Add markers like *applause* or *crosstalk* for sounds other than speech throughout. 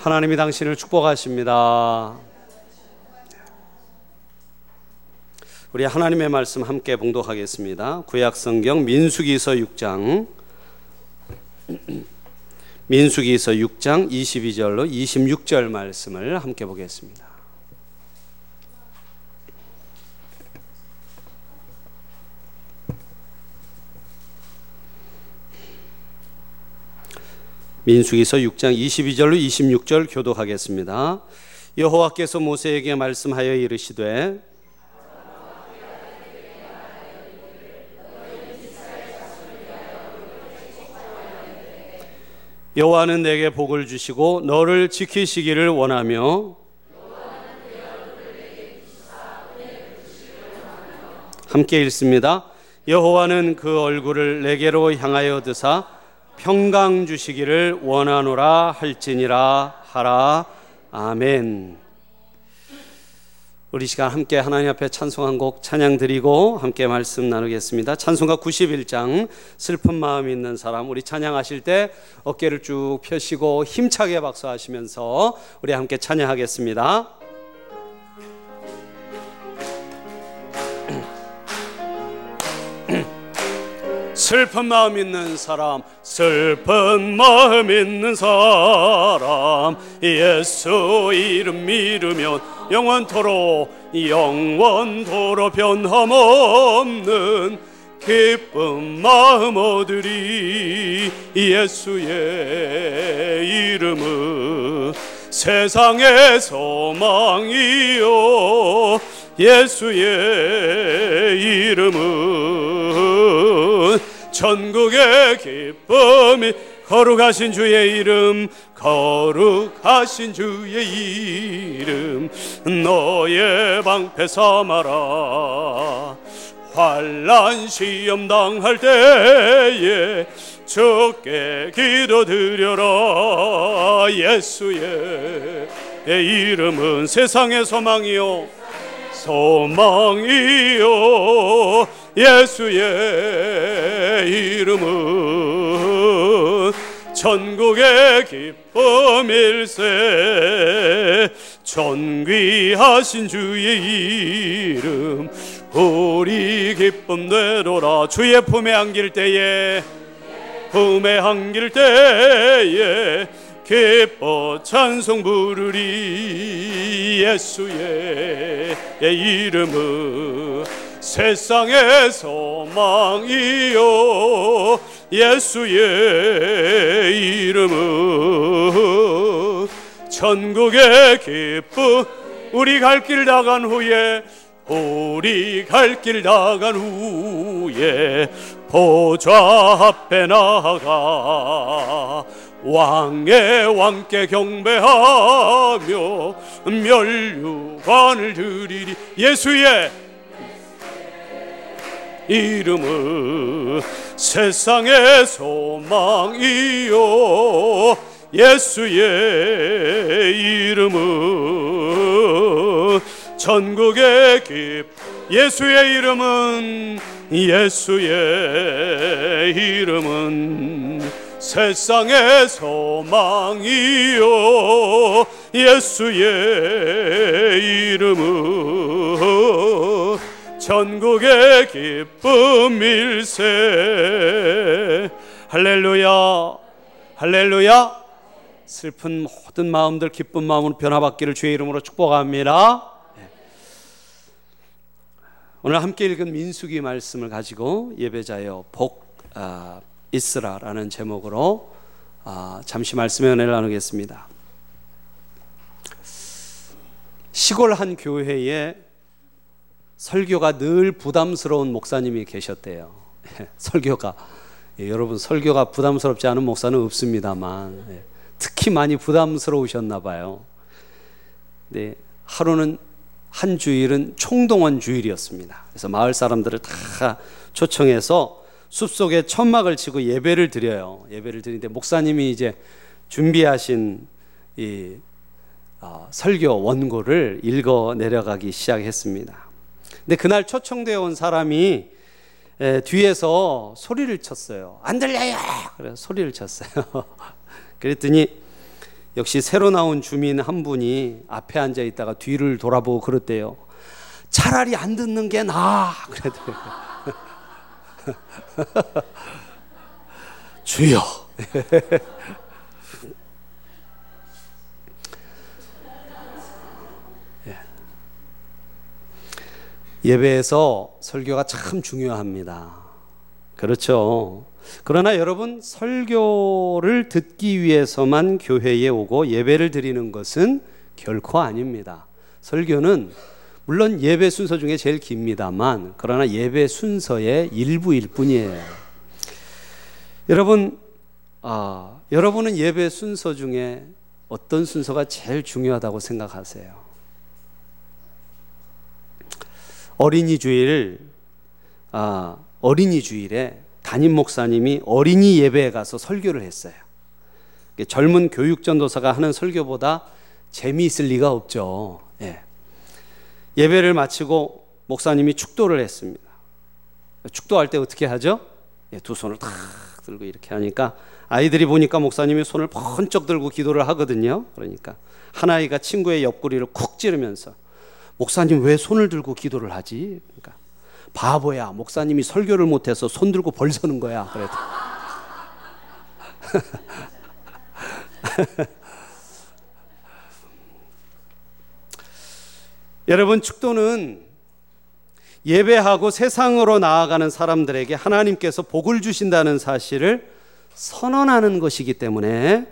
하나님이 당신을 축복하십니다. 우리 하나님의 말씀 함께 봉독하겠습니다. 구약 성경 민수기서 6장 민수기서 6장 22절로 26절 말씀을 함께 보겠습니다. 민수기서 6장 22절로 26절 교독하겠습니다. 여호와께서 모세에게 말씀하여 이르시되 여호와는 내게 복을 주시고 너를 지키시기를 원하며 함께 읽습니다. 여호와는 그 얼굴을 내게로 향하여 드사 평강 주시기를 원하노라 할지니라 하라 아멘. 우리 시간 함께 하나님 앞에 찬송한 곡 찬양 드리고 함께 말씀 나누겠습니다. 찬송가 91장 슬픈 마음 있는 사람 우리 찬양하실 때 어깨를 쭉 펴시고 힘차게 박수하시면서 우리 함께 찬양하겠습니다. 슬픈 마음 있는 사람 슬픈 마음 있는 사람. 예수 이름 믿으면 영원토록 영원토록 변함없는 기쁜 마음 얻으리. 예수의 이름은 세상의 소망이요. 예수의 이름은 전국의 기쁨이 거룩하신 주의 이름 거룩하신 주의 이름 너의 방패 삼아라. 환란 시험 당할 때에 주께 기도드려라. 예수의 이름은 세상의 소망이요 소망이요 예수의 이름은 전국의 기쁨일세. 존귀하신 주의 이름 우리 기쁨 되돌아 주의 품에 안길 때에 품에 안길 때에 기뻐 찬송 부르리. 예수의 이름은 세상의 소망이요. 예수의 이름은 천국의 기쁨. 우리 갈 길 나간 후에 우리 갈 길 나간 후에 보좌 앞에 나가 왕의 왕께 경배하며 멸류관을 드리리. 예수의 이름은 세상의 소망이요. 예수의 이름은 전국의 기 예수의 이름은 예수의 이름은 세상의 소망이요. 예수의 이름은 전국의 기쁨일세 할렐루야 할렐루야 슬픈 모든 마음들 기쁜 마음으로 변화받기를 주의 이름으로 축복합니다 네. 오늘 함께 읽은 민수기 말씀을 가지고 예배자여 복 아, 있으라라는 제목으로 아, 잠시 말씀의 은혜를 나누겠습니다. 시골 한 교회에 설교가 늘 부담스러운 목사님이 계셨대요. 설교가 예, 여러분 설교가 부담스럽지 않은 목사는 없습니다만 예, 특히 많이 부담스러우셨나 봐요. 네, 하루는 한 주일은 총동원 주일이었습니다. 그래서 마을 사람들을 다 초청해서 숲속에 천막을 치고 예배를 드려요. 예배를 드리는데 목사님이 이제 준비하신 이 어, 설교 원고를 읽어 내려가기 시작했습니다. 근데 그날 초청되어 온 사람이 에, 뒤에서 소리를 쳤어요. 안 들려요. 그래서 소리를 쳤어요. *laughs* 그랬더니 역시 새로 나온 주민 한 분이 앞에 앉아 있다가 뒤를 돌아보고 그랬대요. 차라리 안 듣는 게 나아. 그래도 *laughs* 주여. 예배에서 설교가 참 중요합니다. 그렇죠. 그러나 여러분 설교를 듣기 위해서만 교회에 오고 예배를 드리는 것은 결코 아닙니다. 설교는 물론 예배 순서 중에 제일 깁니다만 그러나 예배 순서의 일부일 뿐이에요. 여러분 아, 여러분은 예배 순서 중에 어떤 순서가 제일 중요하다고 생각하세요? 어린이 주일 아, 어린이 주일에 담임 목사님이 어린이 예배에 가서 설교를 했어요. 젊은 교육 전도사가 하는 설교보다 재미있을 리가 없죠. 예. 예배를 마치고 목사님이 축도를 했습니다. 축도할 때 어떻게 하죠? 예, 두 손을 탁 들고 이렇게 하니까 아이들이 보니까 목사님이 손을 번쩍 들고 기도를 하거든요. 그러니까 한 아이가 친구의 옆구리를 쿡 찌르면서 목사님 왜 손을 들고 기도를 하지? 그러니까 바보야. 목사님이 설교를 못해서 손 들고 벌 서는 거야. 그래도. *laughs* 여러분, 축도는 예배하고 세상으로 나아가는 사람들에게 하나님께서 복을 주신다는 사실을 선언하는 것이기 때문에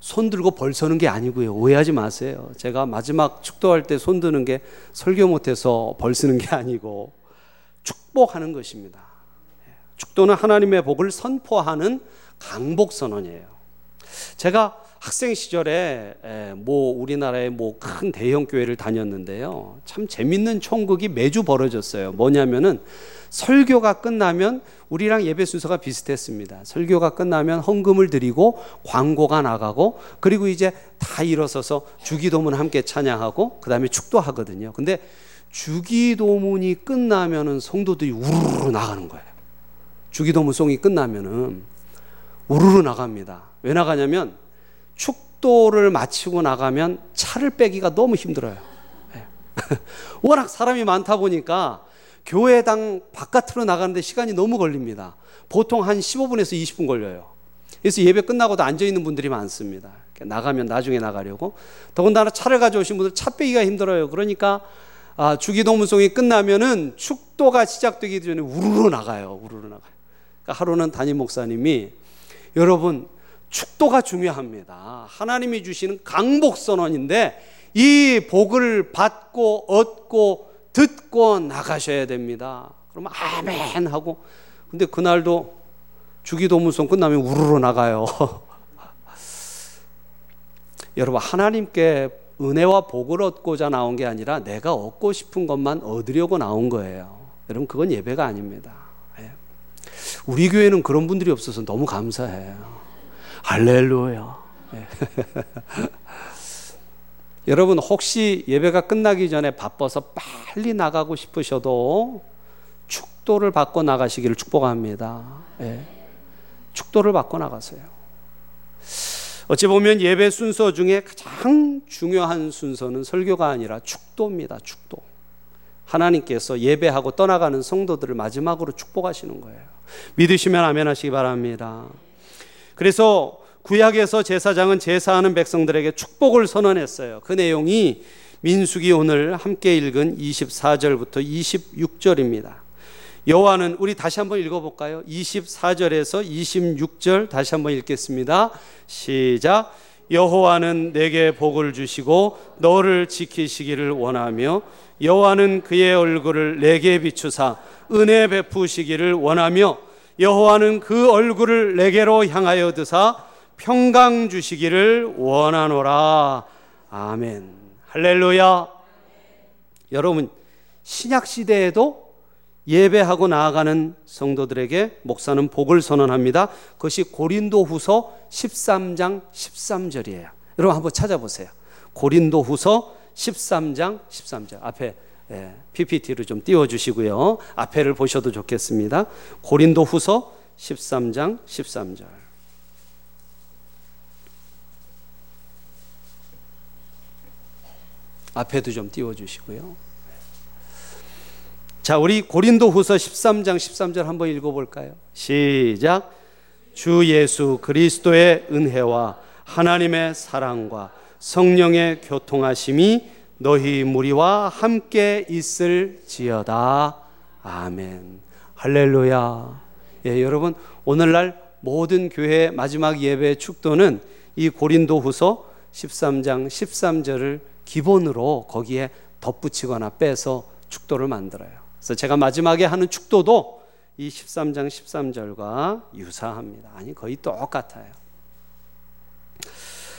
손 들고 벌 서는 게 아니고요. 오해하지 마세요. 제가 마지막 축도할 때 손 드는 게 설교 못해서 벌 쓰는 게 아니고 축복하는 것입니다. 축도는 하나님의 복을 선포하는 강복 선언이에요. 제가 학생 시절에 뭐 우리나라의 뭐 큰 대형 교회를 다녔는데요. 참 재밌는 총극이 매주 벌어졌어요. 뭐냐면은 설교가 끝나면 우리랑 예배 순서가 비슷했습니다. 설교가 끝나면 헌금을 드리고 광고가 나가고 그리고 이제 다 일어서서 주기도문 함께 찬양하고 그다음에 축도하거든요. 근데 주기도문이 끝나면은 성도들이 우르르 나가는 거예요. 주기도문 송이 끝나면은 우르르 나갑니다. 왜 나가냐면 축도를 마치고 나가면 차를 빼기가 너무 힘들어요. 네. *laughs* 워낙 사람이 많다 보니까 교회당 바깥으로 나가는데 시간이 너무 걸립니다. 보통 한 15분에서 20분 걸려요. 그래서 예배 끝나고도 앉아 있는 분들이 많습니다. 나가면 나중에 나가려고. 더군다나 차를 가져오신 분들 차 빼기가 힘들어요. 그러니까 아, 주기도문송이 끝나면은 축도가 시작되기 전에 우르르 나가요. 우르르 나가요. 그러니까 하루는 담임 목사님이 여러분 축도가 중요합니다. 하나님이 주시는 강복 선언인데 이 복을 받고 얻고 듣고 나가셔야 됩니다. 그러면 아멘 하고 근데 그날도 주기도문송 끝나면 우르르 나가요. *laughs* 여러분 하나님께 은혜와 복을 얻고자 나온 게 아니라 내가 얻고 싶은 것만 얻으려고 나온 거예요. 여러분 그건 예배가 아닙니다. 예. 우리 교회는 그런 분들이 없어서 너무 감사해요. 할렐루야. *laughs* 예. 여러분 혹시 예배가 끝나기 전에 바빠서 빨리 나가고 싶으셔도 축도를 받고 나가시기를 축복합니다. 예. 축도를 받고 나가세요. 어찌 보면 예배 순서 중에 가장 중요한 순서는 설교가 아니라 축도입니다. 축도. 하나님께서 예배하고 떠나가는 성도들을 마지막으로 축복하시는 거예요. 믿으시면 아멘 하시기 바랍니다. 그래서 구약에서 제사장은 제사하는 백성들에게 축복을 선언했어요. 그 내용이 민숙이 오늘 함께 읽은 24절부터 26절입니다. 여호와는 우리 다시 한번 읽어 볼까요? 24절에서 26절 다시 한번 읽겠습니다. 시작. 여호와는 내게 복을 주시고 너를 지키시기를 원하며 여호와는 그의 얼굴을 내게 비추사 은혜 베푸시기를 원하며 여호와는 그 얼굴을 내게로 향하여 드사 평강 주시기를 원하노라. 아멘. 할렐루야. 여러분 신약 시대에도 예배하고 나아가는 성도들에게 목사는 복을 선언합니다. 그것이 고린도 후서 13장 13절이에요. 여러분 한번 찾아보세요. 고린도 후서 13장 13절. 앞에 예, PPT를 좀 띄워 주시고요. 앞에를 보셔도 좋겠습니다. 고린도 후서 13장 13절. 앞에도 좀 띄워 주시고요. 자, 우리 고린도 후서 13장 13절 한번 읽어 볼까요? 시작. 주 예수 그리스도의 은혜와 하나님의 사랑과 성령의 교통하심이 너희 무리와 함께 있을지어다. 아멘. 할렐루야. 예, 여러분 오늘날 모든 교회 마지막 예배 축도는 이 고린도 후서 13장 13절을 기본으로 거기에 덧붙이거나 빼서 축도를 만들어요. 그래서 제가 마지막에 하는 축도도 이 13장 13절과 유사합니다. 아니, 거의 똑같아요.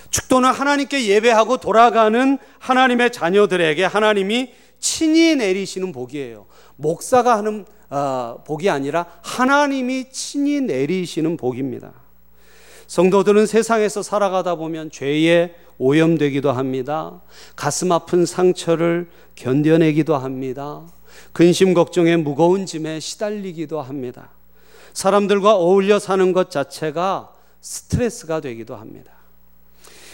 축도는 하나님께 예배하고 돌아가는 하나님의 자녀들에게 하나님이 친히 내리시는 복이에요. 목사가 하는 어, 복이 아니라 하나님이 친히 내리시는 복입니다. 성도들은 세상에서 살아가다 보면 죄에 오염되기도 합니다. 가슴 아픈 상처를 견뎌내기도 합니다. 근심 걱정에 무거운 짐에 시달리기도 합니다. 사람들과 어울려 사는 것 자체가 스트레스가 되기도 합니다.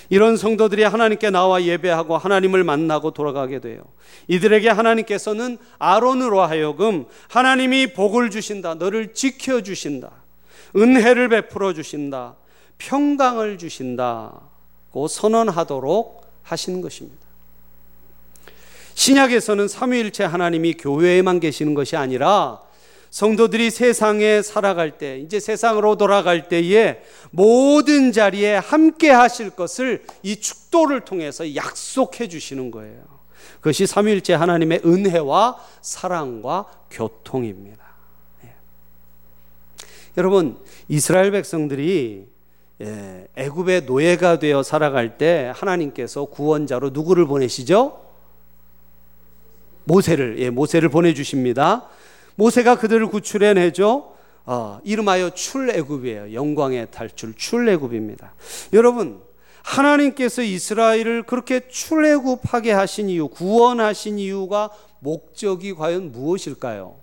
이런 성도들이 하나님께 나와 예배하고 하나님을 만나고 돌아가게 돼요. 이들에게 하나님께서는 아론으로 하여금 하나님이 복을 주신다. 너를 지켜 주신다. 은혜를 베풀어 주신다. 평강을 주신다고 선언하도록 하시는 것입니다. 신약에서는 삼위일체 하나님이 교회에만 계시는 것이 아니라 성도들이 세상에 살아갈 때, 이제 세상으로 돌아갈 때에 모든 자리에 함께 하실 것을 이 축도를 통해서 약속해 주시는 거예요. 그것이 삼위일체 하나님의 은혜와 사랑과 교통입니다. 예. 여러분, 이스라엘 백성들이 예, 애굽의 노예가 되어 살아갈 때 하나님께서 구원자로 누구를 보내시죠? 모세를 예, 모세를 보내 주십니다. 모세가 그들을 구출해 내죠. 어, 이름하여 출애굽이에요. 영광의 탈출 출애굽입니다. 여러분 하나님께서 이스라엘을 그렇게 출애굽하게 하신 이유, 구원하신 이유가 목적이 과연 무엇일까요?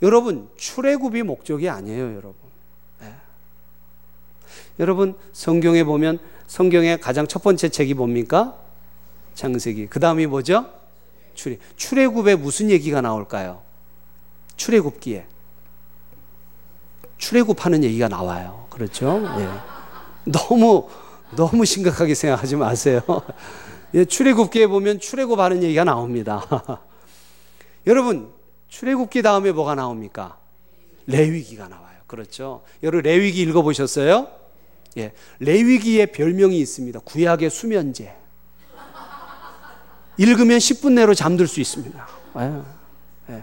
여러분 출애굽이 목적이 아니에요, 여러분. 네. 여러분 성경에 보면 성경의 가장 첫 번째 책이 뭡니까? 창세기. 그 다음이 뭐죠? 출애 출애굽에 무슨 얘기가 나올까요? 출애굽기에 출애굽하는 얘기가 나와요. 그렇죠? 예. 너무 너무 심각하게 생각하지 마세요. 예, 출애굽기에 보면 출애굽하는 얘기가 나옵니다. *laughs* 여러분 출애굽기 다음에 뭐가 나옵니까? 레위기가 나와요. 그렇죠? 여러분 레위기 읽어 보셨어요? 예, 레위기의 별명이 있습니다. 구약의 수면제. 읽으면 10분 내로 잠들 수 있습니다. 예, 예.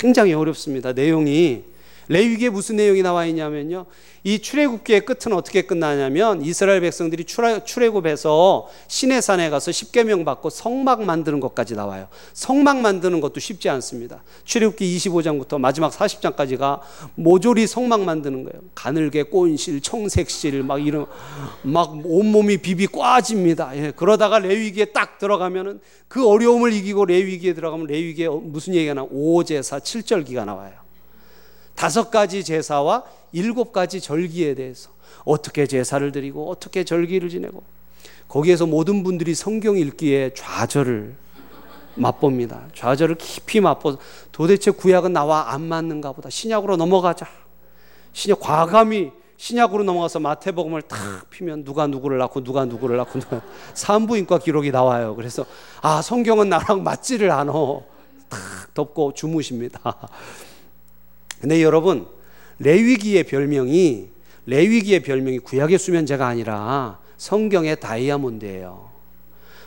굉장히 어렵습니다. 내용이 레위기에 무슨 내용이 나와 있냐면요. 이 출애굽기의 끝은 어떻게 끝나냐면 이스라엘 백성들이 출애굽해서 시내산에 가서 십계명 받고 성막 만드는 것까지 나와요. 성막 만드는 것도 쉽지 않습니다. 출애굽기 25장부터 마지막 40장까지가 모조리 성막 만드는 거예요. 가늘게 꼰실, 청색 실 막 이런 막 온몸이 비비 꽈집니다. 예, 그러다가 레위기에 딱 들어가면은 그 어려움을 이기고 레위기에 들어가면 레위기에 무슨 얘기가 나? 오제사 7절기가 나와요. 다섯 가지 제사와 일곱 가지 절기에 대해서 어떻게 제사를 드리고 어떻게 절기를 지내고 거기에서 모든 분들이 성경 읽기에 좌절을 맛봅니다. 좌절을 깊이 맛보 도대체 구약은 나와 안 맞는가 보다. 신약으로 넘어가자. 신약 과감히 신약으로 넘어가서 마태복음을 탁 피면 누가 누구를 낳고 누가 누구를 낳고 산부인과 *laughs* 기록이 나와요. 그래서 아 성경은 나랑 맞지를 않어. 탁 덮고 주무십니다. 근데 여러분 레위기의 별명이 레위기의 별명이 구약의 수면제가 아니라 성경의 다이아몬드예요.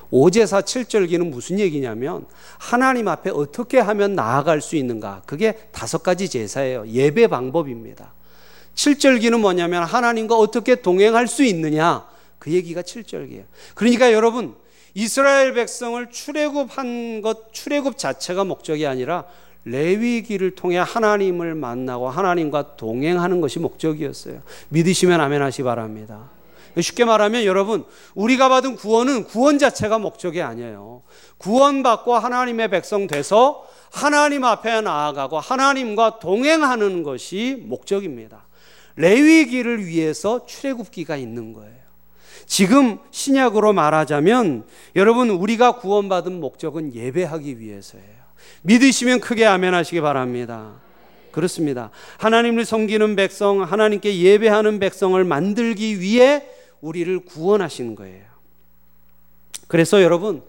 오제사 7절기는 무슨 얘기냐면 하나님 앞에 어떻게 하면 나아갈 수 있는가? 그게 다섯 가지 제사예요. 예배 방법입니다. 7절기는 뭐냐면 하나님과 어떻게 동행할 수 있느냐? 그 얘기가 7절기예요. 그러니까 여러분 이스라엘 백성을 출애굽한 것 출애굽 자체가 목적이 아니라 레위기를 통해 하나님을 만나고 하나님과 동행하는 것이 목적이었어요. 믿으시면 아멘 하시 바랍니다. 쉽게 말하면 여러분, 우리가 받은 구원은 구원 자체가 목적이 아니에요. 구원받고 하나님의 백성 돼서 하나님 앞에 나아가고 하나님과 동행하는 것이 목적입니다. 레위기를 위해서 출애굽기가 있는 거예요. 지금 신약으로 말하자면 여러분 우리가 구원받은 목적은 예배하기 위해서예요. 믿으시면 크게 아멘 하시기 바랍니다. 그렇습니다. 하나님을 섬기는 백성, 하나님께 예배하는 백성을 만들기 위해 우리를 구원하신 거예요. 그래서 여러분,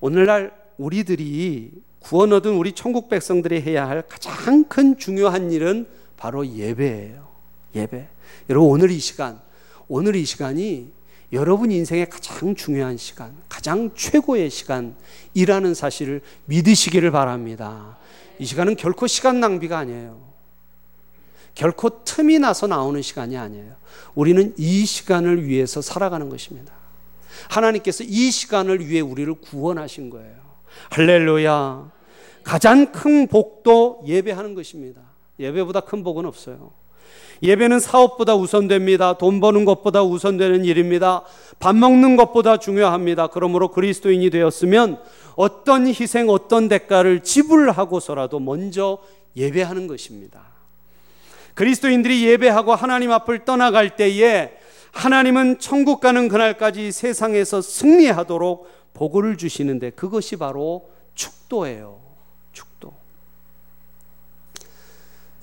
오늘날 우리들이 구원 얻은 우리 천국 백성들이 해야 할 가장 큰 중요한 일은 바로 예배예요. 예배. 여러분, 오늘 이 시간, 오늘 이 시간이 여러분 인생의 가장 중요한 시간, 가장 최고의 시간이라는 사실을 믿으시기를 바랍니다. 이 시간은 결코 시간 낭비가 아니에요. 결코 틈이 나서 나오는 시간이 아니에요. 우리는 이 시간을 위해서 살아가는 것입니다. 하나님께서 이 시간을 위해 우리를 구원하신 거예요. 할렐루야. 가장 큰 복도 예배하는 것입니다. 예배보다 큰 복은 없어요. 예배는 사업보다 우선됩니다. 돈 버는 것보다 우선되는 일입니다. 밥 먹는 것보다 중요합니다. 그러므로 그리스도인이 되었으면 어떤 희생, 어떤 대가를 지불하고서라도 먼저 예배하는 것입니다. 그리스도인들이 예배하고 하나님 앞을 떠나갈 때에 하나님은 천국 가는 그날까지 세상에서 승리하도록 복을 주시는데 그것이 바로 축도예요. 축도.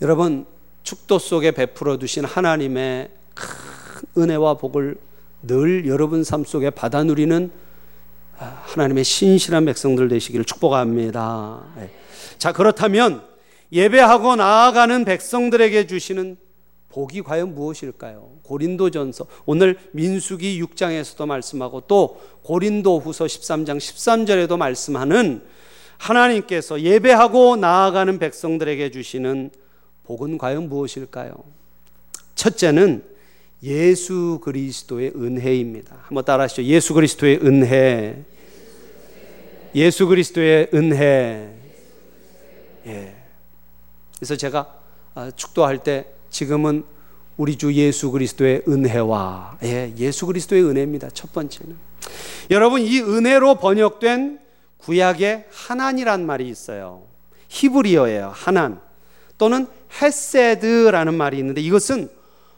여러분, 축도 속에 베풀어 두신 하나님의 큰 은혜와 복을 늘 여러분 삶 속에 받아 누리는 하나님의 신실한 백성들 되시기를 축복합니다. 네. 자, 그렇다면 예배하고 나아가는 백성들에게 주시는 복이 과연 무엇일까요? 고린도전서 오늘 민수기 6장에서도 말씀하고 또 고린도후서 13장 13절에도 말씀하는 하나님께서 예배하고 나아가는 백성들에게 주시는 복은 과연 무엇일까요? 첫째는 예수 그리스도의 은혜입니다. 한번 따라하시죠. 예수 그리스도의 은혜. 예수 그리스도의 은혜. 예. 그래서 제가 아, 축도할 때 지금은 우리 주 예수 그리스도의 은혜와 예, 예수 그리스도의 은혜입니다. 첫 번째는 여러분 이 은혜로 번역된 구약의 하난이란 말이 있어요. 히브리어예요. 하난 또는 헤세드라는 말이 있는데 이것은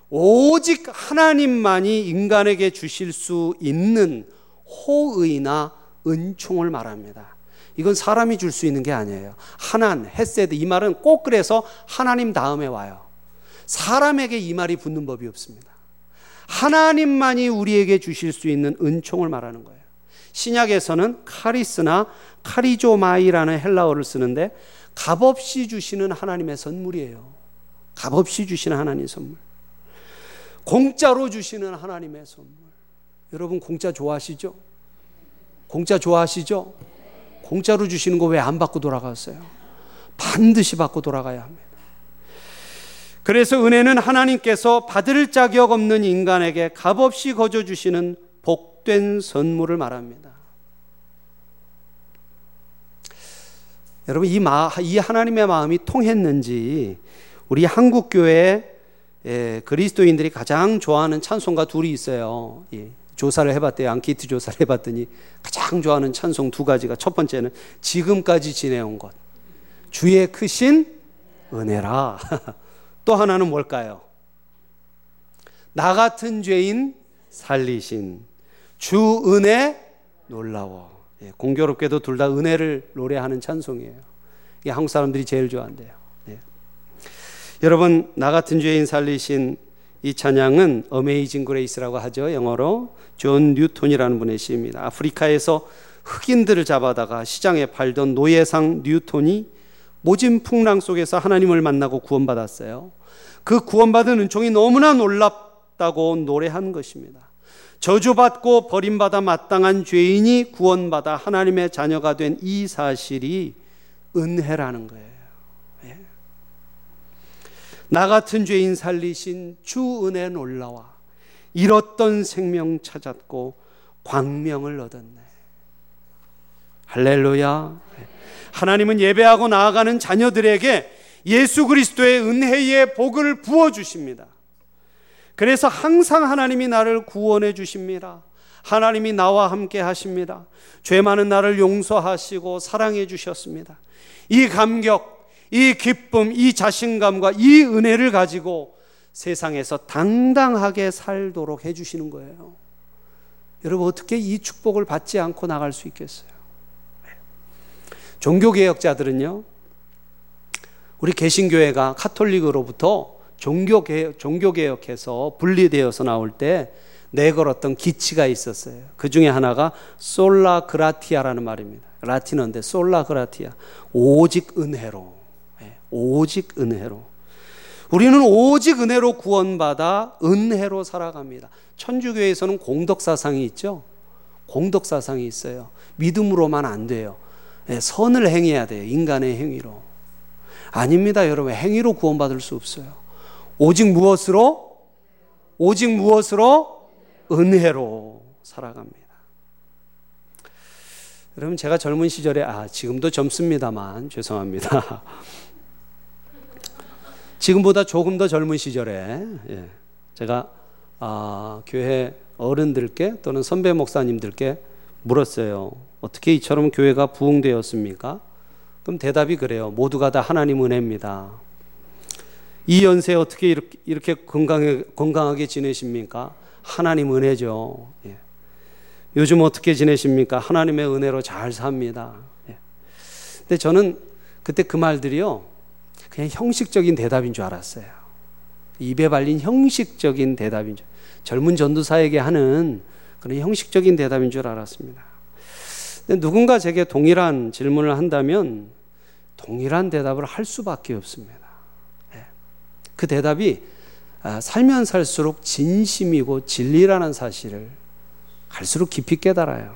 오직 하나님만이 인간에게 주실 수 있는 호의나 은총을 말합니다. 이건 사람이 줄 수 있는 게 아니에요. 하난, 헤세드 이 말은 꼭 그래서 하나님 다음에 와요. 사람에게 이 말이 붙는 법이 없습니다. 하나님만이 우리에게 주실 수 있는 은총을 말하는 거예요. 신약에서는 카리스나 카리조마이라는 헬라어를 쓰는데 값없이 주시는 하나님의 선물이에요. 값없이 주시는 하나님의 선물. 공짜로 주시는 하나님의 선물. 여러분 공짜 좋아하시죠? 공짜 좋아하시죠? 공짜로 주시는 거 왜 안 받고 돌아갔어요? 반드시 받고 돌아가야 합니다. 그래서 은혜는 하나님께서 받을 자격 없는 인간에게 값없이 거저 주시는 복된 선물을 말합니다. 여러분 이, 마, 이 하나님의 마음이 통했는지 우리 한국 교회 예, 그리스도인들이 가장 좋아하는 찬송가 둘이 있어요. 예, 조사를 해봤대요. 앙키트 조사를 해봤더니 가장 좋아하는 찬송 두 가지가 첫 번째는 지금까지 지내온 것. 주의 크신 은혜라. *laughs* 또 하나는 뭘까요? 나 같은 죄인 살리신 주 은혜 놀라워. 예, 공교롭게도 둘 다 은혜를 노래하는 찬송이에요. 이게 한국 사람들이 제일 좋아한대요. 예. 여러분 나 같은 죄인 살리신 이 찬양은 Amazing Grace라고 하죠. 영어로 존 뉴톤이라는 분의 시입니다. 아프리카에서 흑인들을 잡아다가 시장에 팔던 노예상 뉴톤이 모진 풍랑 속에서 하나님을 만나고 구원받았어요. 그 구원받은 은총이 너무나 놀랍다고 노래한 것입니다. 저주받고 버림받아 마땅한 죄인이 구원받아 하나님의 자녀가 된 이 사실이 은혜라는 거예요. 예. 나 같은 죄인 살리신 주 은혜 놀라와 잃었던 생명 찾았고 광명을 얻었네. 할렐루야. 예. 하나님은 예배하고 나아가는 자녀들에게 예수 그리스도의 은혜의 복을 부어 주십니다. 그래서 항상 하나님이 나를 구원해 주십니다. 하나님이 나와 함께 하십니다. 죄 많은 나를 용서하시고 사랑해 주셨습니다. 이 감격, 이 기쁨, 이 자신감과 이 은혜를 가지고 세상에서 당당하게 살도록 해 주시는 거예요. 여러분 어떻게 이 축복을 받지 않고 나갈 수 있겠어요? 종교개혁자들은요, 우리 개신교회가 카톨릭으로부터 종교개혁, 종교개혁해서 분리되어서 나올 때 내걸었던 기치가 있었어요. 그 중에 하나가 솔라 그라티아라는 말입니다. 라틴어인데 솔라 그라티아. 오직 은혜로. 예, 오직 은혜로. 우리는 오직 은혜로 구원받아 은혜로 살아갑니다. 천주교에서는 공덕사상이 있죠. 공덕사상이 있어요. 믿음으로만 안 돼요. 예, 선을 행해야 돼요. 인간의 행위로. 아닙니다, 여러분. 행위로 구원받을 수 없어요. 오직 무엇으로? 오직 무엇으로? 은혜로 살아갑니다. 여러분, 제가 젊은 시절에, 아, 지금도 젊습니다만, 죄송합니다. *laughs* 지금보다 조금 더 젊은 시절에, 예, 제가, 아, 교회 어른들께 또는 선배 목사님들께 물었어요. 어떻게 이처럼 교회가 부흥되었습니까? 그럼 대답이 그래요. 모두가 다 하나님 은혜입니다. 이 연세에 어떻게 이렇게, 이렇게 건강해, 건강하게 지내십니까? 하나님 은혜죠. 예. 요즘 어떻게 지내십니까? 하나님의 은혜로 잘 삽니다. 예. 근데 저는 그때 그 말들이요. 그냥 형식적인 대답인 줄 알았어요. 입에 발린 형식적인 대답인 줄. 젊은 전도사에게 하는 그런 형식적인 대답인 줄 알았습니다. 근데 누군가 제게 동일한 질문을 한다면 동일한 대답을 할 수밖에 없습니다. 예. 그 대답이 아, 살면 살수록 진심이고 진리라는 사실을 갈수록 깊이 깨달아요.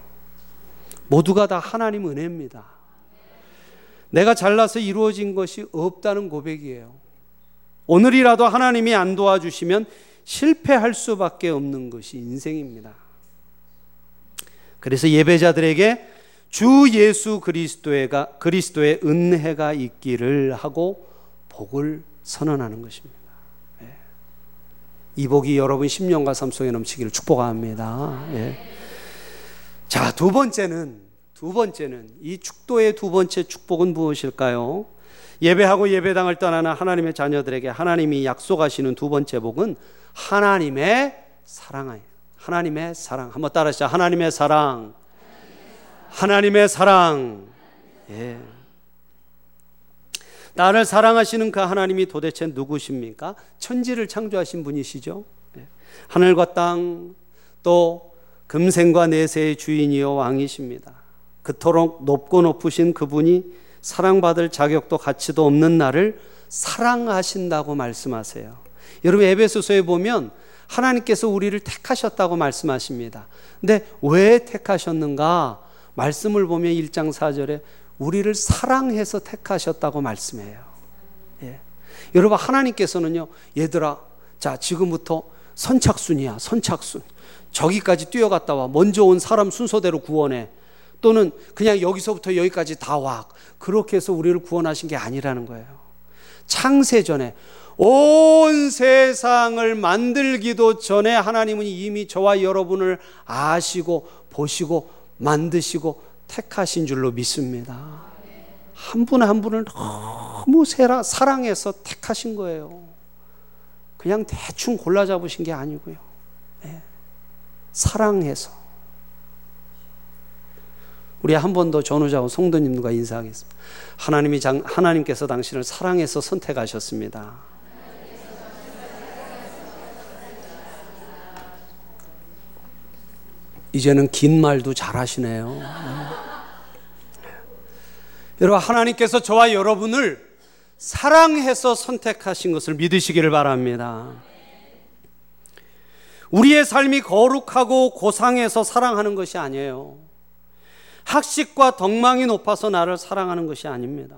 모두가 다 하나님 은혜입니다. 내가 잘나서 이루어진 것이 없다는 고백이에요. 오늘이라도 하나님이 안 도와주시면 실패할 수밖에 없는 것이 인생입니다. 그래서 예배자들에게 주 예수 그리스도의 은혜가 있기를 하고 복을 선언하는 것입니다. 예. 이 복이 여러분 10년과 삶 속에 넘치기를 축복합니다. 예. 자, 두 번째는 두 번째는 이 축도의 두 번째 축복은 무엇일까요? 예배하고 예배당을 떠나는 하나님의 자녀들에게 하나님이 약속하시는 두 번째 복은 하나님의 사랑이에요. 하나님의 사랑. 한번 따라하시죠. 하나님의 사랑. 하나님의 사랑. 예. 나를 사랑하시는 그 하나님이 도대체 누구십니까? 천지를 창조하신 분이시죠. 예. 하늘과 땅, 또 금생과 내세의 주인이요 왕이십니다. 그토록 높고 높으신 그분이 사랑받을 자격도 가치도 없는 나를 사랑하신다고 말씀하세요. 여러분 에베소서에 보면 하나님께서 우리를 택하셨다고 말씀하십니다. 근데 왜 택하셨는가? 말씀을 보면 1장 4절에 우리를 사랑해서 택하셨다고 말씀해요. 예. 여러분, 하나님께서는요, 얘들아, 자, 지금부터 선착순이야, 선착순. 저기까지 뛰어갔다 와. 먼저 온 사람 순서대로 구원해. 또는 그냥 여기서부터 여기까지 다 와. 그렇게 해서 우리를 구원하신 게 아니라는 거예요. 창세전에 온 세상을 만들기도 전에 하나님은 이미 저와 여러분을 아시고 보시고 만드시고 택하신 줄로 믿습니다. 한분한 분을 너무 사랑해서 택하신 거예요. 그냥 대충 골라 잡으신 게 아니고요. 네. 사랑해서. 우리 한 번 더 전우자고 성도님과 인사하겠습니다. 하나님이 장, 하나님께서 당신을 사랑해서 선택하셨습니다. 이제는 긴 말도 잘 하시네요. 여러분, 하나님께서 저와 여러분을 사랑해서 선택하신 것을 믿으시기를 바랍니다. 우리의 삶이 거룩하고 고상해서 사랑하는 것이 아니에요. 학식과 덕망이 높아서 나를 사랑하는 것이 아닙니다.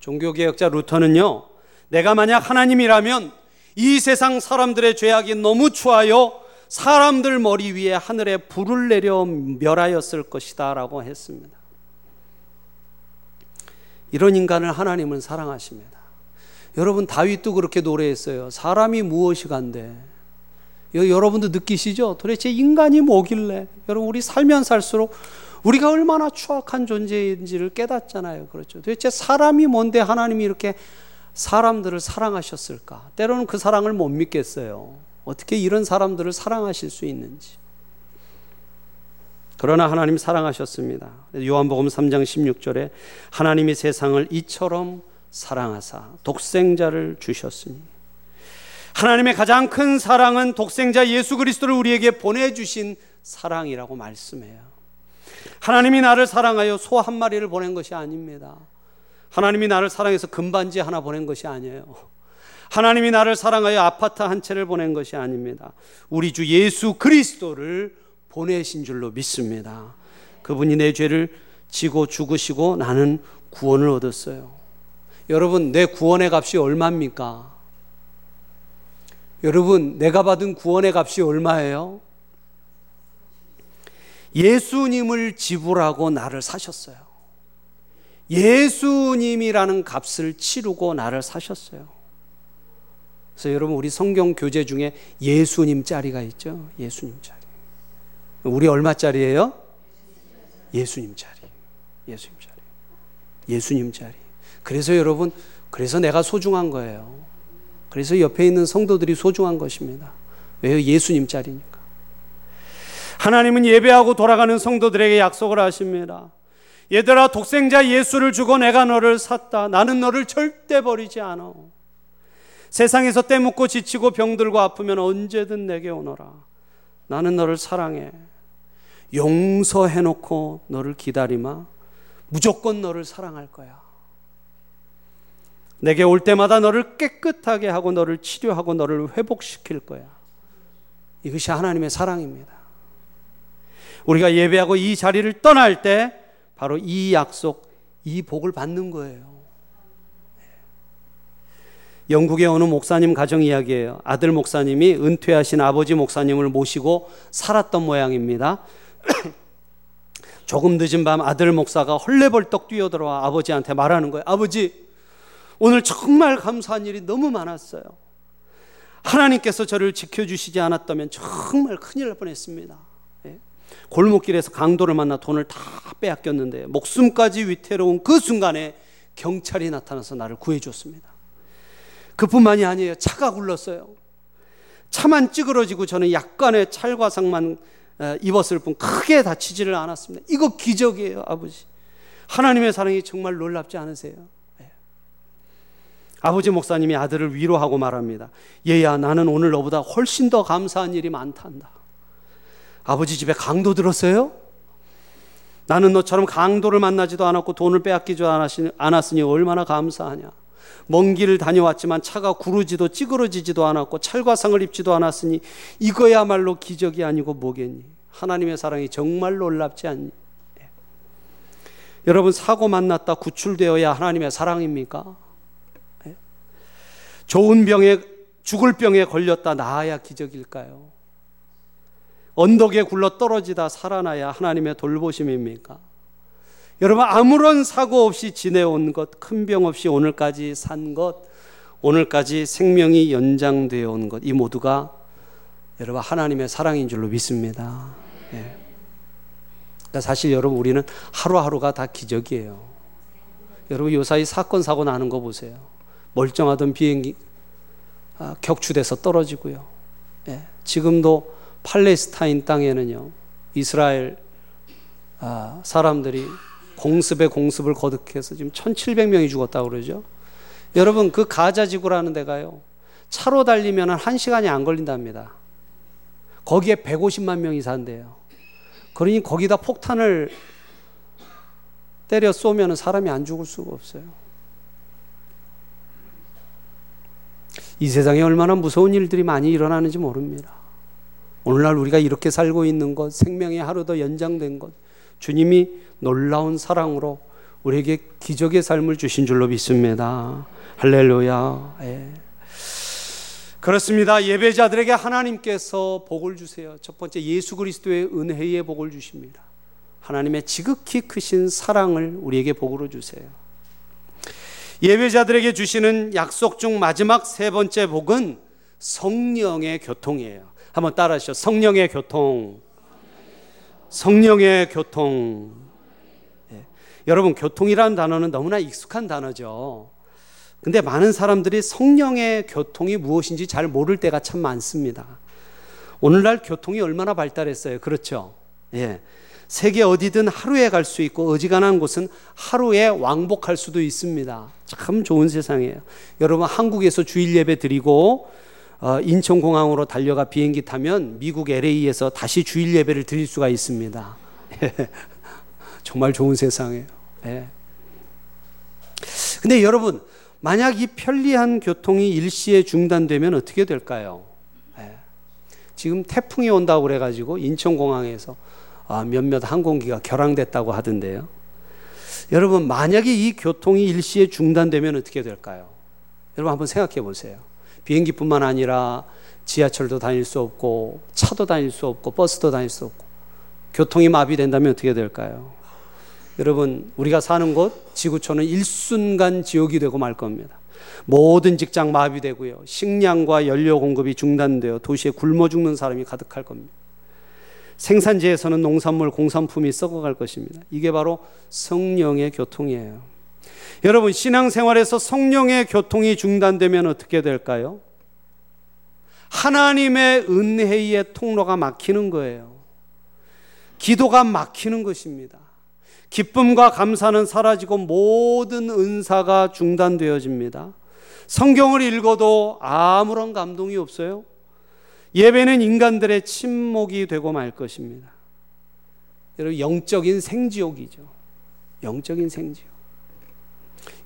종교개혁자 루터는요, 내가 만약 하나님이라면 이 세상 사람들의 죄악이 너무 추하여 사람들 머리 위에 하늘에 불을 내려 멸하였을 것이다 라고 했습니다. 이런 인간을 하나님은 사랑하십니다. 여러분 다윗도 그렇게 노래했어요. 사람이 무엇이 간데 여러분도 느끼시죠? 도대체 인간이 뭐길래? 여러분 우리 살면 살수록 우리가 얼마나 추악한 존재인지를 깨닫잖아요. 그렇죠. 도대체 사람이 뭔데 하나님이 이렇게 사람들을 사랑하셨을까? 때로는 그 사랑을 못 믿겠어요. 어떻게 이런 사람들을 사랑하실 수 있는지. 그러나 하나님 사랑하셨습니다. 요한복음 3장 16절에 하나님이 세상을 이처럼 사랑하사 독생자를 주셨으니 하나님의 가장 큰 사랑은 독생자 예수 그리스도를 우리에게 보내 주신 사랑이라고 말씀해요. 하나님이 나를 사랑하여 소 한 마리를 보낸 것이 아닙니다. 하나님이 나를 사랑해서 금반지 하나 보낸 것이 아니에요. 하나님이 나를 사랑하여 아파트 한 채를 보낸 것이 아닙니다. 우리 주 예수 그리스도를 보내신 줄로 믿습니다. 그분이 내 죄를 지고 죽으시고 나는 구원을 얻었어요. 여러분, 내 구원의 값이 얼마입니까? 여러분, 내가 받은 구원의 값이 얼마예요? 예수님을 지불하고 나를 사셨어요. 예수님이라는 값을 치르고 나를 사셨어요. 그래서 여러분 우리 성경 교재 중에 예수님 짜리가 있죠. 예수님 짜리. 우리 얼마짜리예요? 예수님 짜리. 예수님 짜리. 예수님 짜리. 그래서 여러분 그래서 내가 소중한 거예요. 그래서 옆에 있는 성도들이 소중한 것입니다. 왜요? 예수님 짜리니까. 하나님은 예배하고 돌아가는 성도들에게 약속을 하십니다. 얘들아 독생자 예수를 주고 내가 너를 샀다. 나는 너를 절대 버리지 않아. 세상에서 때묻고 지치고 병들고 아프면 언제든 내게 오너라. 나는 너를 사랑해. 용서해 놓고 너를 기다리마. 무조건 너를 사랑할 거야. 내게 올 때마다 너를 깨끗하게 하고 너를 치료하고 너를 회복시킬 거야. 이것이 하나님의 사랑입니다. 우리가 예배하고 이 자리를 떠날 때 바로 이 약속, 이 복을 받는 거예요. 영국의 어느 목사님 가정 이야기예요. 아들 목사님이 은퇴하신 아버지 목사님을 모시고 살았던 모양입니다. *clears throat* 조금 늦은 밤 아들 목사가 헐레벌떡 뛰어들어와 아버지한테 말하는 거예요. 아버지, 오늘 정말 감사한 일이 너무 많았어요. 하나님께서 저를 지켜주시지 않았다면 정말 큰일 날 뻔했습니다. 예? 골목길에서 강도를 만나 돈을 다 빼앗겼는데 목숨까지 위태로운 그 순간에 경찰이 나타나서 나를 구해줬습니다. 그뿐만이 아니에요. 차가 굴렀어요. 차만 찌그러지고 저는 약간의 찰과상만 입었을 뿐 크게 다치지를 않았습니다. 이거 기적이에요, 아버지. 하나님의 사랑이 정말 놀랍지 않으세요? 네. 아버지 목사님이 아들을 위로하고 말합니다. 얘야, 나는 오늘 너보다 훨씬 더 감사한 일이 많단다. 아버지 집에 강도 들었어요? 나는 너처럼 강도를 만나지도 않았고 돈을 빼앗기지 않았으니 얼마나 감사하냐. 먼 길을 다녀왔지만 차가 구르지도 찌그러지지도 않았고 찰과상을 입지도 않았으니 이거야말로 기적이 아니고 뭐겠니? 하나님의 사랑이 정말 놀랍지 않니? 예. 여러분 사고 만났다 구출되어야 하나님의 사랑입니까? 예. 좋은 병에 죽을 병에 걸렸다 나아야 기적일까요? 언덕에 굴러 떨어지다 살아나야 하나님의 돌보심입니까? 여러분 아무런 사고 없이 지내온 것, 큰 병 없이 오늘까지 산 것, 오늘까지 생명이 연장되어 온 것, 이 모두가 여러분 하나님의 사랑인 줄로 믿습니다. 예. 그러니까 사실 여러분 우리는 하루하루가 다 기적이에요. 여러분 요사이 사건 사고 나는 거 보세요. 멀쩡하던 비행기 아, 격추돼서 떨어지고요. 예. 지금도 팔레스타인 땅에는요 이스라엘 아, 사람들이 공습에 공습을 거듭해서 지금 1,700명이 죽었다고 그러죠. 여러분 그 가자 지구라는 데가요. 차로 달리면 한 시간이 안 걸린답니다. 거기에 150만 명이 산대요. 그러니 거기다 폭탄을 때려 쏘면 사람이 안 죽을 수가 없어요. 이 세상에 얼마나 무서운 일들이 많이 일어나는지 모릅니다. 오늘날 우리가 이렇게 살고 있는 것, 생명이 하루 더 연장된 것, 주님이 놀라운 사랑으로 우리에게 기적의 삶을 주신 줄로 믿습니다. 할렐루야. 예. 그렇습니다. 예배자들에게 하나님께서 복을 주세요. 첫 번째 예수 그리스도의 은혜의 복을 주십니다. 하나님의 지극히 크신 사랑을 우리에게 복으로 주세요. 예배자들에게 주시는 약속 중 마지막 세 번째 복은 성령의 교통이에요. 한번 따라하시죠. 성령의 교통. 성령의 교통. 예. 여러분, 교통이라는 단어는 너무나 익숙한 단어죠. 근데 많은 사람들이 성령의 교통이 무엇인지 잘 모를 때가 참 많습니다. 오늘날 교통이 얼마나 발달했어요. 그렇죠? 예. 세계 어디든 하루에 갈 수 있고 어지간한 곳은 하루에 왕복할 수도 있습니다. 참 좋은 세상이에요. 여러분 한국에서 주일 예배 드리고 어, 인천공항으로 달려가 비행기 타면 미국 LA에서 다시 주일 예배를 드릴 수가 있습니다. *laughs* 정말 좋은 세상이에요. 예. 근데 여러분 만약 이 편리한 교통이 일시에 중단되면 어떻게 될까요? 예. 지금 태풍이 온다고 그래가지고 인천공항에서 아, 몇몇 항공기가 결항됐다고 하던데요. 여러분, 만약에 이 교통이 일시에 중단되면 어떻게 될까요? 여러분 한번 생각해 보세요. 비행기뿐만 아니라 지하철도 다닐 수 없고 차도 다닐 수 없고 버스도 다닐 수 없고 교통이 마비된다면 어떻게 될까요? 여러분, 우리가 사는 곳 지구촌은 일순간 지옥이 되고 말 겁니다. 모든 직장 마비되고요. 식량과 연료 공급이 중단되어 도시에 굶어 죽는 사람이 가득할 겁니다. 생산지에서는 농산물, 공산품이 썩어갈 것입니다. 이게 바로 성령의 교통이에요. 여러분, 신앙생활에서 성령의 교통이 중단되면 어떻게 될까요? 하나님의 은혜의 통로가 막히는 거예요. 기도가 막히는 것입니다. 기쁨과 감사는 사라지고 모든 은사가 중단되어집니다. 성경을 읽어도 아무런 감동이 없어요. 예배는 인간들의 침묵이 되고 말 것입니다. 여러분, 영적인 생지옥이죠. 영적인 생지옥.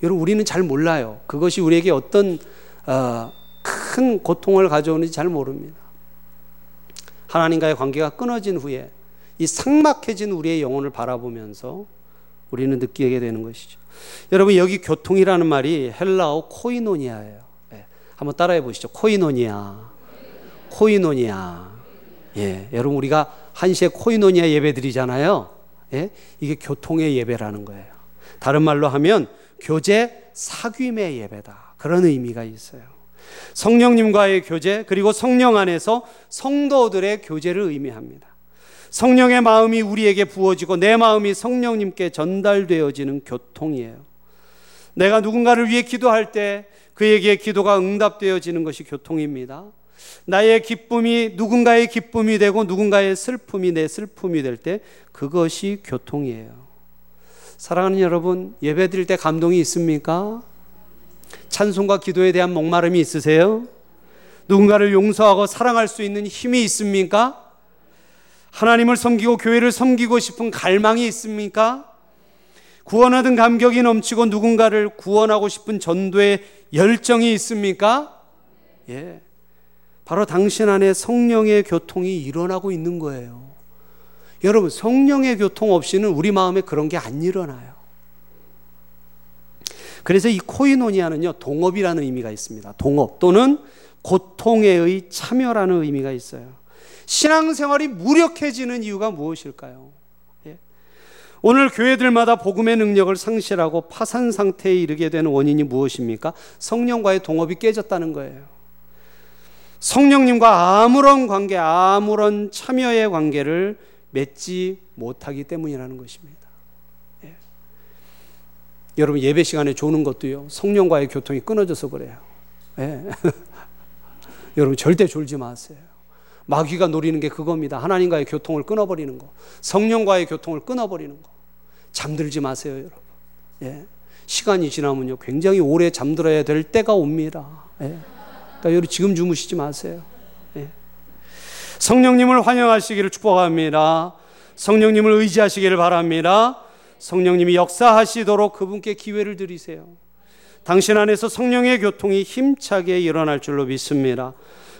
여러분, 우리는 잘 몰라요. 그것이 우리에게 어떤 어, 큰 고통을 가져오는지 잘 모릅니다. 하나님과의 관계가 끊어진 후에 이 삭막해진 우리의 영혼을 바라보면서 우리는 느끼게 되는 것이죠. 여러분, 여기 교통이라는 말이 헬라어 코이노니아예요. 네, 한번 따라해 보시죠. 코이노니아. 코이노니아. 예, 여러분 우리가 한시에 코이노니아 예배 드리잖아요. 예? 이게 교통의 예배라는 거예요. 다른 말로 하면 교제 사귐의 예배다. 그런 의미가 있어요. 성령님과의 교제 그리고 성령 안에서 성도들의 교제를 의미합니다. 성령의 마음이 우리에게 부어지고 내 마음이 성령님께 전달되어지는 교통이에요. 내가 누군가를 위해 기도할 때 그에게 기도가 응답되어지는 것이 교통입니다. 나의 기쁨이 누군가의 기쁨이 되고 누군가의 슬픔이 내 슬픔이 될 때 그것이 교통이에요. 사랑하는 여러분, 예배 드릴 때 감동이 있습니까? 찬송과 기도에 대한 목마름이 있으세요? 누군가를 용서하고 사랑할 수 있는 힘이 있습니까? 하나님을 섬기고 교회를 섬기고 싶은 갈망이 있습니까? 구원하던 감격이 넘치고 누군가를 구원하고 싶은 전도의 열정이 있습니까? 예. 바로 당신 안에 성령의 교통이 일어나고 있는 거예요. 여러분, 성령의 교통 없이는 우리 마음에 그런 게 안 일어나요. 그래서 이 코이노니아는요, 동업이라는 의미가 있습니다. 동업 또는 고통의 참여라는 의미가 있어요. 신앙생활이 무력해지는 이유가 무엇일까요? 예. 오늘 교회들마다 복음의 능력을 상실하고 파산 상태에 이르게 되는 원인이 무엇입니까? 성령과의 동업이 깨졌다는 거예요. 성령님과 아무런 관계, 아무런 참여의 관계를 맺지 못하기 때문이라는 것입니다. 예. 여러분 예배 시간에 조는 것도요 성령과의 교통이 끊어져서 그래요. 예. *laughs* 여러분 절대 졸지 마세요. 마귀가 노리는 게 그겁니다. 하나님과의 교통을 끊어버리는 거, 성령과의 교통을 끊어버리는 거. 잠들지 마세요, 여러분. 예. 시간이 지나면요 굉장히 오래 잠들어야 될 때가 옵니다. 예. 그러니까 여러분 지금 주무시지 마세요. 네. 성령님을 환영하시기를 축복합니다. 성령님을 의지하시기를 바랍니다. 성령님이 역사하시도록 그분께 기회를 드리세요. 당신 안에서 성령의 교통이 힘차게 일어날 줄로 믿습니다.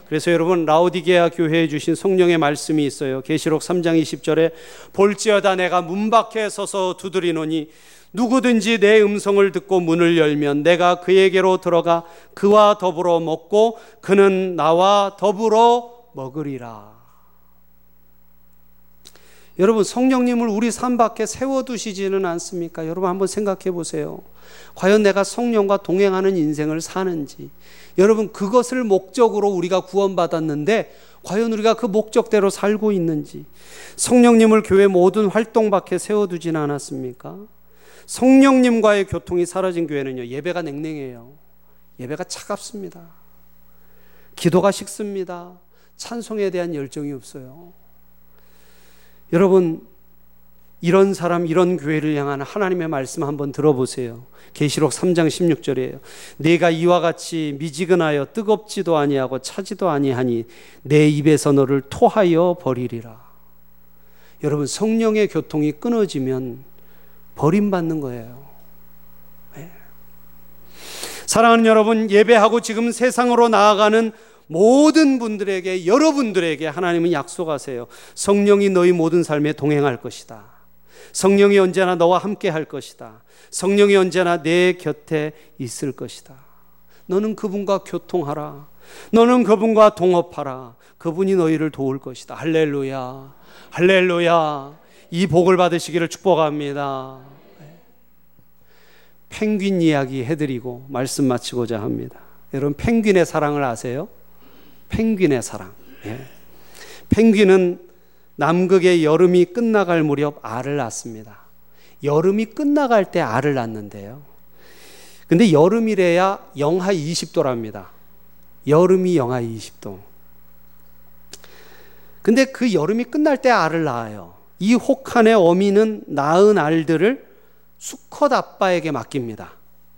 그래서 여러분 라오디게아 교회에 주신 성령의 말씀이 있어요. 계시록 3장 20절에 볼지어다 내가 문 밖에 서서 두드리노니 누구든지 내 음성을 듣고 문을 열면 내가 그에게로 들어가 그와 더불어 먹고 그는 나와 더불어 먹으리라. 여러분 성령님을 우리 삶 밖에 세워두시지는 않습니까? 여러분 한번 생각해 보세요. 과연 내가 성령과 동행하는 인생을 사는지. 여러분 그것을 목적으로 우리가 구원받았는데 과연 우리가 그 목적대로 살고 있는지. 성령님을 교회 모든 활동 밖에 세워두지는 않았습니까? 성령님과의 교통이 사라진 교회는요, 예배가 냉랭해요. 예배가 차갑습니다. 기도가 식습니다. 찬송에 대한 열정이 없어요. 여러분 이런 사람 이런 교회를 향한 하나님의 말씀 한번 들어보세요. 계시록 3장 16절이에요. 내가 이와 같이 미지근하여 뜨겁지도 아니하고 차지도 아니하니 내 입에서 너를 토하여 버리리라. 여러분 성령의 교통이 끊어지면 버림받는 거예요. 네. 사랑하는 여러분 예배하고 지금 세상으로 나아가는 모든 분들에게 여러분들에게 하나님은 약속하세요. 성령이 너희 모든 삶에 동행할 것이다. 성령이 언제나 너와 함께 할 것이다. 성령이 언제나 내 곁에 있을 것이다. 너는 그분과 교통하라. 너는 그분과 동업하라. 그분이 너희를 도울 것이다. 할렐루야. 할렐루야. 이 복을 받으시기를 축복합니다. 펭귄 이야기 해드리고 말씀 마치고자 합니다. 여러분, 펭귄의 사랑을 아세요? 펭귄의 사랑. 예. 펭귄은 남극의 여름이 끝나갈 무렵 알을 낳습니다. 여름이 끝나갈 때 알을 낳는데요. 근데 여름이래야 영하 20도랍니다. 여름이 영하 20도. 근데 그 여름이 끝날 때 알을 낳아요. 이 혹한의 어미는 낳은 알들을 수컷 아빠에게 맡깁니다.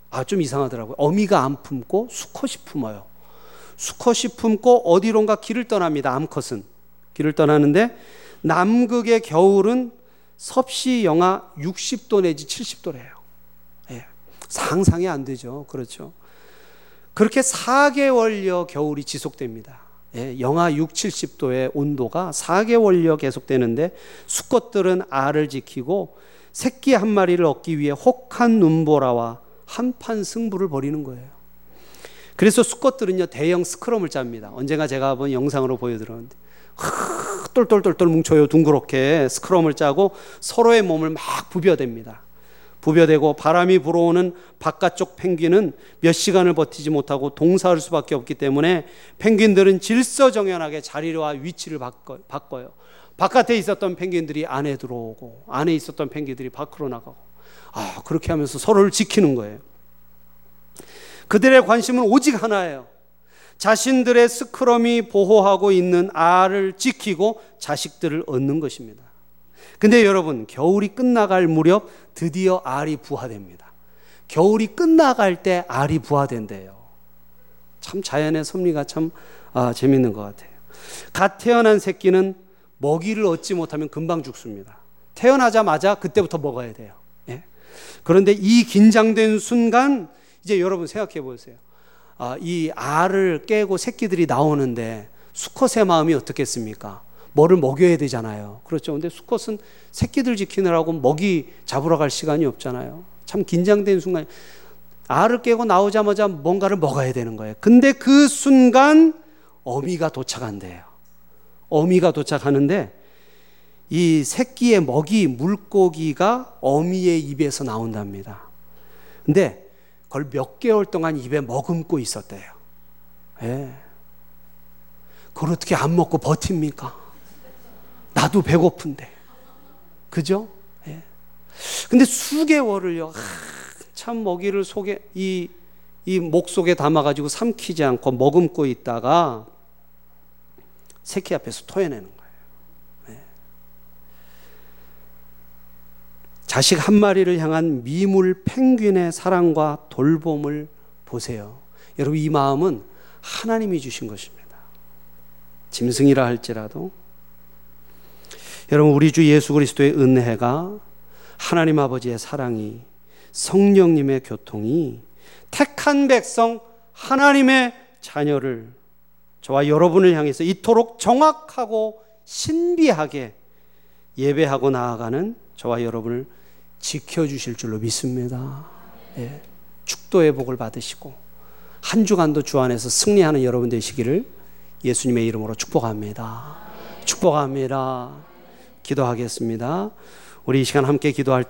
아, 좀 이상하더라고요. 어미가 안 품고 수컷이 품어요. 수컷이 품고 어디론가 길을 떠납니다. 암컷은. 길을 떠나는데 남극의 겨울은 섭씨 영하 60도 내지 70도래요. 예. 상상이 안 되죠. 그렇죠. 그렇게 4개월여 겨울이 지속됩니다. 예, 영하 6, 70도의 온도가 4개월여 계속되는데 수컷들은 알을 지키고 새끼 한 마리를 얻기 위해 혹한 눈보라와 한판 승부를 벌이는 거예요. 그래서 수컷들은요 대형 스크럼을 짭니다. 언젠가 제가 한번 영상으로 보여드렸는데 똘똘똘똘 뭉쳐요 둥그렇게 스크럼을 짜고 서로의 몸을 막 부벼댑니다. 부벼대고 바람이 불어오는 바깥쪽 펭귄은 몇 시간을 버티지 못하고 동사할 수밖에 없기 때문에 펭귄들은 질서정연하게 자리와 위치를 바꿔, 바꿔요. 바깥에 있었던 펭귄들이 안에 들어오고 안에 있었던 펭귄들이 밖으로 나가고 아 그렇게 하면서 서로를 지키는 거예요. 그들의 관심은 오직 하나예요. 자신들의 스크럼이 보호하고 있는 알을 지키고 자식들을 얻는 것입니다. 근데 여러분, 겨울이 끝나갈 무렵 드디어 알이 부화됩니다. 겨울이 끝나갈 때 알이 부화된대요. 참 자연의 섭리가 참 아, 재밌는 것 같아요. 갓 태어난 새끼는 먹이를 얻지 못하면 금방 죽습니다. 태어나자마자 그때부터 먹어야 돼요. 예? 그런데 이 긴장된 순간 이제 여러분 생각해 보세요. 아, 이 알을 깨고 새끼들이 나오는데 수컷의 마음이 어떻겠습니까? 뭐를 먹여야 되잖아요. 그렇죠. 근데 수컷은 새끼들 지키느라고 먹이 잡으러 갈 시간이 없잖아요. 참 긴장된 순간 알을 깨고 나오자마자 뭔가를 먹어야 되는 거예요. 근데 그 순간 어미가 도착한대요. 어미가 도착하는데 이 새끼의 먹이 물고기가 어미의 입에서 나온답니다. 근데 그걸 몇 개월 동안 입에 머금고 있었대요. 예. 그걸 어떻게 안 먹고 버팁니까? 나도 배고픈데. 그죠? 예. 근데 수개월을요, 아, 참 먹이를 속에, 이, 이 목 속에 담아가지고 삼키지 않고 머금고 있다가 새끼 앞에서 토해내는 자식 한 마리를 향한 미물 펭귄의 사랑과 돌봄을 보세요. 여러분, 이 마음은 하나님이 주신 것입니다. 짐승이라 할지라도. 여러분, 우리 주 예수 그리스도의 은혜가 하나님 아버지의 사랑이 성령님의 교통이 택한 백성 하나님의 자녀를 저와 여러분을 향해서 이토록 정확하고 신비하게 예배하고 나아가는 저와 여러분을 지켜주실 줄로 믿습니다. 예. 축도의 복을 받으시고 한 주간도 주 안에서 승리하는 여러분 되시기를 예수님의 이름으로 축복합니다. 축복합니다. 기도하겠습니다. 우리 이 시간 함께 기도할 때